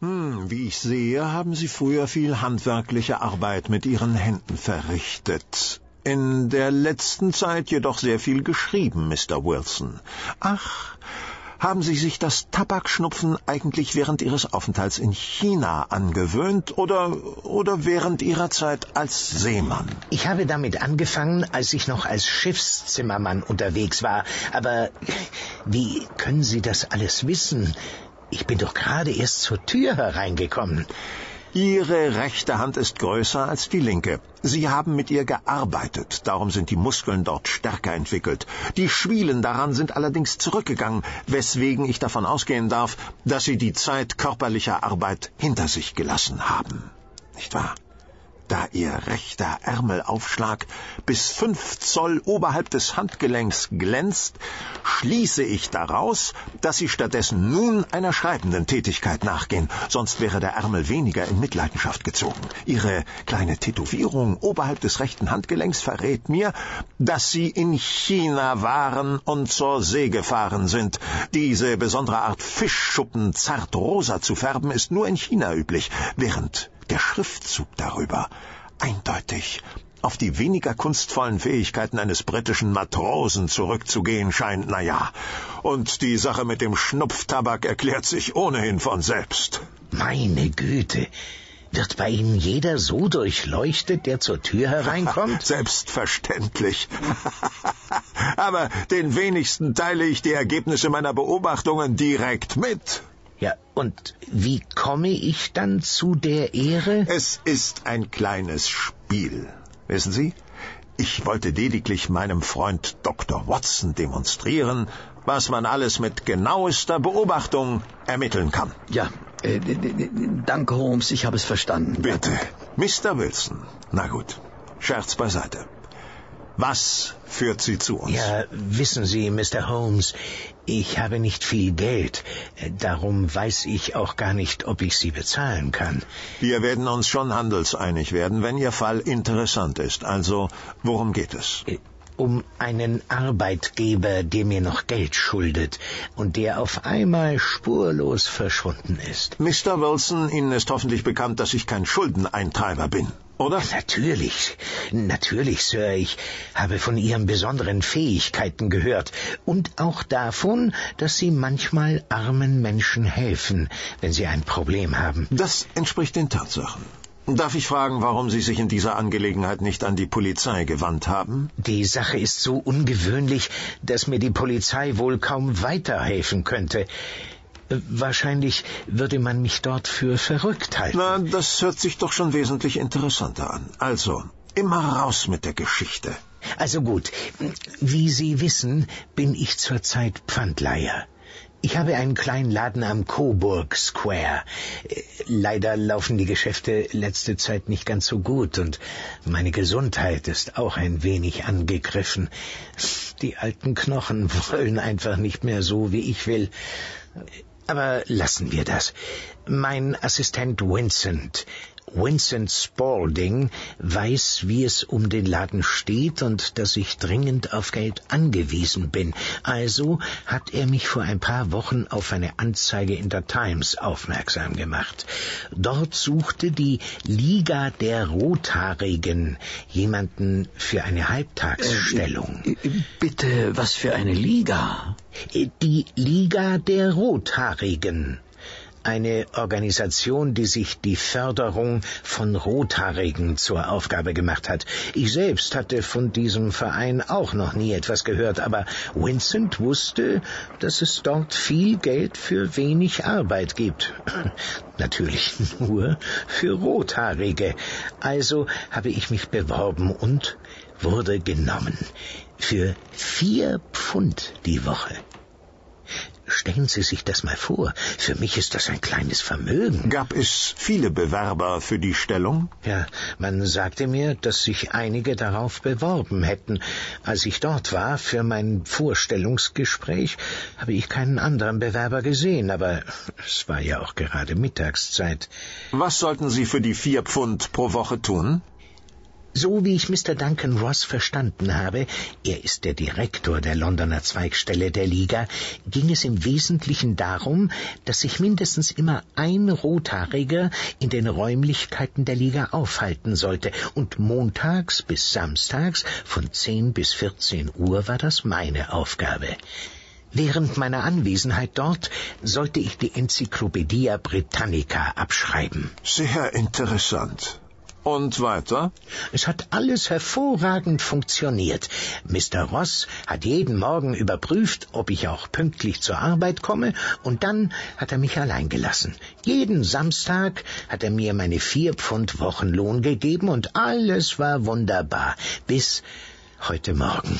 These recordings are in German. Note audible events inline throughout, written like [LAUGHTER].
Hm, wie ich sehe, haben Sie früher viel handwerkliche Arbeit mit Ihren Händen verrichtet. In der letzten Zeit jedoch sehr viel geschrieben, Mr. Wilson. Ach, haben Sie sich das Tabakschnupfen eigentlich während Ihres Aufenthalts in China angewöhnt oder, oder während Ihrer Zeit als Seemann? Ich habe damit angefangen, als ich noch als Schiffszimmermann unterwegs war. Aber wie können Sie das alles wissen? Ich bin doch gerade erst zur Tür hereingekommen. Ihre rechte Hand ist größer als die linke. Sie haben mit ihr gearbeitet, darum sind die Muskeln dort stärker entwickelt. Die Schwielen daran sind allerdings zurückgegangen, weswegen ich davon ausgehen darf, dass Sie die Zeit körperlicher Arbeit hinter sich gelassen haben. Nicht wahr? Da ihr rechter Ärmelaufschlag bis fünf Zoll oberhalb des Handgelenks glänzt, schließe ich daraus, dass Sie stattdessen nun einer schreibenden Tätigkeit nachgehen, sonst wäre der Ärmel weniger in Mitleidenschaft gezogen. Ihre kleine Tätowierung oberhalb des rechten Handgelenks verrät mir, dass Sie in China waren und zur See gefahren sind. Diese besondere Art Fischschuppen zart rosa zu färben ist nur in China üblich, während der Schriftzug darüber eindeutig auf die weniger kunstvollen Fähigkeiten eines britischen Matrosen zurückzugehen scheint, na ja. Und die Sache mit dem Schnupftabak erklärt sich ohnehin von selbst. Meine Güte. Wird bei Ihnen jeder so durchleuchtet, der zur Tür hereinkommt? [LAUGHS] Selbstverständlich. [LAUGHS] Aber den wenigsten teile ich die Ergebnisse meiner Beobachtungen direkt mit. Ja, und wie komme ich dann zu der Ehre? Es ist ein kleines Spiel. Wissen Sie? Ich wollte lediglich meinem Freund Dr. Watson demonstrieren, was man alles mit genauester Beobachtung ermitteln kann. Ja, äh, danke, Holmes, ich habe es verstanden. Bitte. Mr. Wilson. Na gut. Scherz beiseite. Was führt Sie zu uns? Ja, wissen Sie, Mr. Holmes, ich habe nicht viel Geld. Darum weiß ich auch gar nicht, ob ich Sie bezahlen kann. Wir werden uns schon handelseinig werden, wenn Ihr Fall interessant ist. Also, worum geht es? Um einen Arbeitgeber, der mir noch Geld schuldet und der auf einmal spurlos verschwunden ist. Mr. Wilson, Ihnen ist hoffentlich bekannt, dass ich kein Schuldeneintreiber bin oder? Natürlich, natürlich, Sir. Ich habe von Ihren besonderen Fähigkeiten gehört und auch davon, dass Sie manchmal armen Menschen helfen, wenn sie ein Problem haben. Das entspricht den Tatsachen. Darf ich fragen, warum Sie sich in dieser Angelegenheit nicht an die Polizei gewandt haben? Die Sache ist so ungewöhnlich, dass mir die Polizei wohl kaum weiterhelfen könnte. Wahrscheinlich würde man mich dort für verrückt halten. Na, das hört sich doch schon wesentlich interessanter an. Also, immer raus mit der Geschichte. Also gut, wie Sie wissen, bin ich zurzeit Pfandleiher. Ich habe einen kleinen Laden am Coburg Square. Leider laufen die Geschäfte letzte Zeit nicht ganz so gut und meine Gesundheit ist auch ein wenig angegriffen. Die alten Knochen [LAUGHS] wollen einfach nicht mehr so, wie ich will. Aber lassen wir das. Mein Assistent Vincent Vincent Spalding weiß, wie es um den Laden steht und dass ich dringend auf Geld angewiesen bin. Also hat er mich vor ein paar Wochen auf eine Anzeige in der Times aufmerksam gemacht. Dort suchte die Liga der Rothaarigen jemanden für eine Halbtagsstellung. Äh, bitte, was für eine Liga? Die Liga der Rothaarigen eine Organisation, die sich die Förderung von Rothaarigen zur Aufgabe gemacht hat. Ich selbst hatte von diesem Verein auch noch nie etwas gehört, aber Vincent wusste, dass es dort viel Geld für wenig Arbeit gibt. [CLEARS THROAT] Natürlich nur für Rothaarige. Also habe ich mich beworben und wurde genommen. Für vier Pfund die Woche. Stellen Sie sich das mal vor. Für mich ist das ein kleines Vermögen. Gab es viele Bewerber für die Stellung? Ja, man sagte mir, dass sich einige darauf beworben hätten. Als ich dort war für mein Vorstellungsgespräch, habe ich keinen anderen Bewerber gesehen, aber es war ja auch gerade Mittagszeit. Was sollten Sie für die vier Pfund pro Woche tun? So wie ich Mr. Duncan Ross verstanden habe, er ist der Direktor der Londoner Zweigstelle der Liga, ging es im Wesentlichen darum, dass sich mindestens immer ein Rothaariger in den Räumlichkeiten der Liga aufhalten sollte, und montags bis samstags von 10 bis 14 Uhr war das meine Aufgabe. Während meiner Anwesenheit dort sollte ich die Enzyklopädie Britannica abschreiben. Sehr interessant. Und weiter? Es hat alles hervorragend funktioniert. Mr. Ross hat jeden Morgen überprüft, ob ich auch pünktlich zur Arbeit komme, und dann hat er mich allein gelassen. Jeden Samstag hat er mir meine vier Pfund Wochenlohn gegeben, und alles war wunderbar, bis heute Morgen.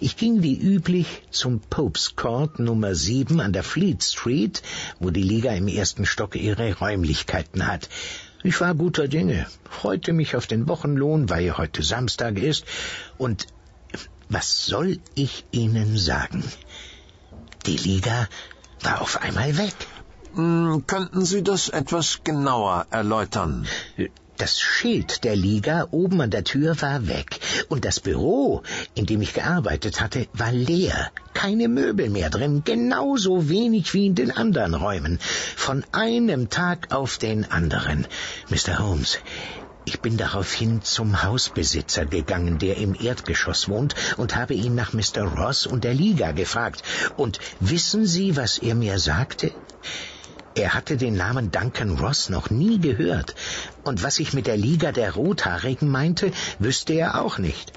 Ich ging wie üblich zum Pope's Court Nummer 7 an der Fleet Street, wo die Liga im ersten Stock ihre Räumlichkeiten hat. Ich war guter Dinge, freute mich auf den Wochenlohn, weil heute Samstag ist, und was soll ich Ihnen sagen? Die Liga war auf einmal weg. Hm, könnten Sie das etwas genauer erläutern? Das Schild der Liga oben an der Tür war weg, und das Büro, in dem ich gearbeitet hatte, war leer. Keine Möbel mehr drin, genauso wenig wie in den anderen Räumen. Von einem Tag auf den anderen. Mr. Holmes, ich bin daraufhin zum Hausbesitzer gegangen, der im Erdgeschoss wohnt, und habe ihn nach Mr. Ross und der Liga gefragt. Und wissen Sie, was er mir sagte? Er hatte den Namen Duncan Ross noch nie gehört, und was ich mit der Liga der Rothaarigen meinte, wüsste er auch nicht.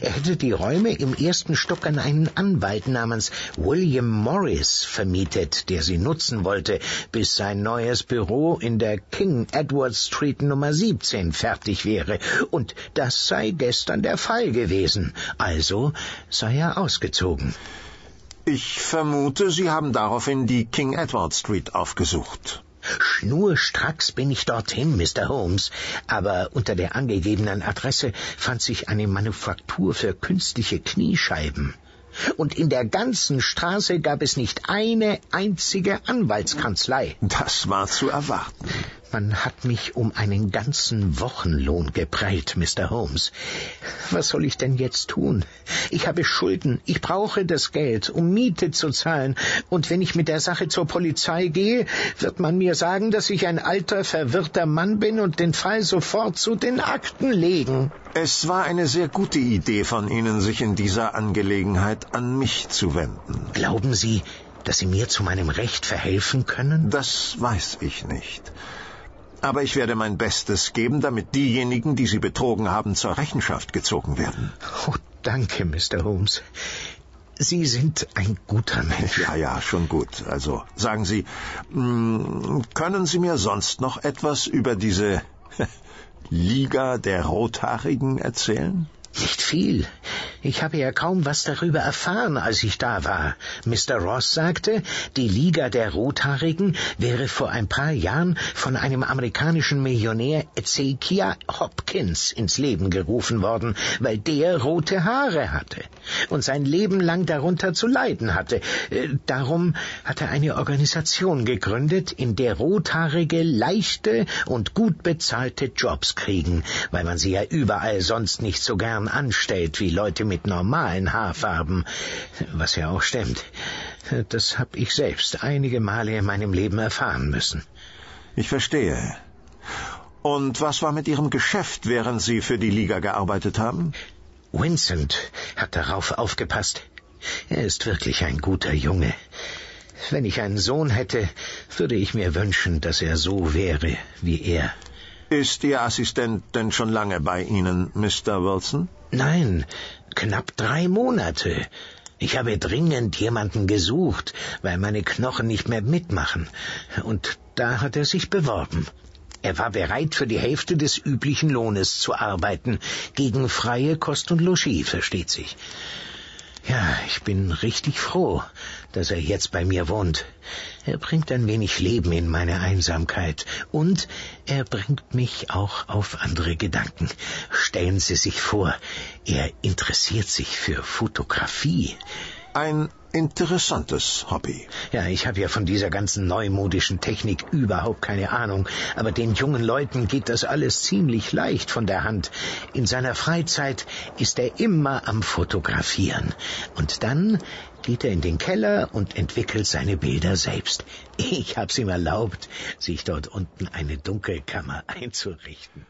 Er hätte die Räume im ersten Stock an einen Anwalt namens William Morris vermietet, der sie nutzen wollte, bis sein neues Büro in der King Edward Street Nummer 17 fertig wäre, und das sei gestern der Fall gewesen. Also sei er ausgezogen. Ich vermute, Sie haben daraufhin die King Edward Street aufgesucht. Schnurstracks bin ich dorthin, Mr. Holmes, aber unter der angegebenen Adresse fand sich eine Manufaktur für künstliche Kniescheiben. Und in der ganzen Straße gab es nicht eine einzige Anwaltskanzlei. Das war zu erwarten. Man hat mich um einen ganzen Wochenlohn geprellt, Mr. Holmes. Was soll ich denn jetzt tun? Ich habe Schulden. Ich brauche das Geld, um Miete zu zahlen. Und wenn ich mit der Sache zur Polizei gehe, wird man mir sagen, dass ich ein alter, verwirrter Mann bin und den Fall sofort zu den Akten legen. Es war eine sehr gute Idee von Ihnen, sich in dieser Angelegenheit an mich zu wenden. Glauben Sie, dass Sie mir zu meinem Recht verhelfen können? Das weiß ich nicht. Aber ich werde mein Bestes geben, damit diejenigen, die Sie betrogen haben, zur Rechenschaft gezogen werden. Oh, danke, Mr. Holmes. Sie sind ein guter Mensch. Ja, ja, schon gut. Also sagen Sie, hm, können Sie mir sonst noch etwas über diese [LAUGHS] Liga der Rothaarigen erzählen? Nicht viel. Ich habe ja kaum was darüber erfahren, als ich da war. Mr. Ross sagte, die Liga der Rothaarigen wäre vor ein paar Jahren von einem amerikanischen Millionär Ezekiah Hopkins ins Leben gerufen worden, weil der rote Haare hatte und sein Leben lang darunter zu leiden hatte. Äh, darum hat er eine Organisation gegründet, in der Rothaarige leichte und gut bezahlte Jobs kriegen, weil man sie ja überall sonst nicht so gern anstellt wie Leute mit normalen Haarfarben, was ja auch stimmt. Das hab ich selbst einige Male in meinem Leben erfahren müssen. Ich verstehe. Und was war mit Ihrem Geschäft, während Sie für die Liga gearbeitet haben? Vincent hat darauf aufgepasst. Er ist wirklich ein guter Junge. Wenn ich einen Sohn hätte, würde ich mir wünschen, dass er so wäre wie er. Ist Ihr Assistent denn schon lange bei Ihnen, Mr. Wilson? Nein, knapp drei Monate. Ich habe dringend jemanden gesucht, weil meine Knochen nicht mehr mitmachen. Und da hat er sich beworben. Er war bereit, für die Hälfte des üblichen Lohnes zu arbeiten, gegen freie Kost und Logis, versteht sich. Ja, ich bin richtig froh, dass er jetzt bei mir wohnt. Er bringt ein wenig Leben in meine Einsamkeit und er bringt mich auch auf andere Gedanken. Stellen Sie sich vor, er interessiert sich für Fotografie. Ein interessantes Hobby. Ja, ich habe ja von dieser ganzen neumodischen Technik überhaupt keine Ahnung, aber den jungen Leuten geht das alles ziemlich leicht von der Hand. In seiner Freizeit ist er immer am Fotografieren. Und dann geht er in den Keller und entwickelt seine Bilder selbst. Ich hab's ihm erlaubt, sich dort unten eine Dunkelkammer einzurichten.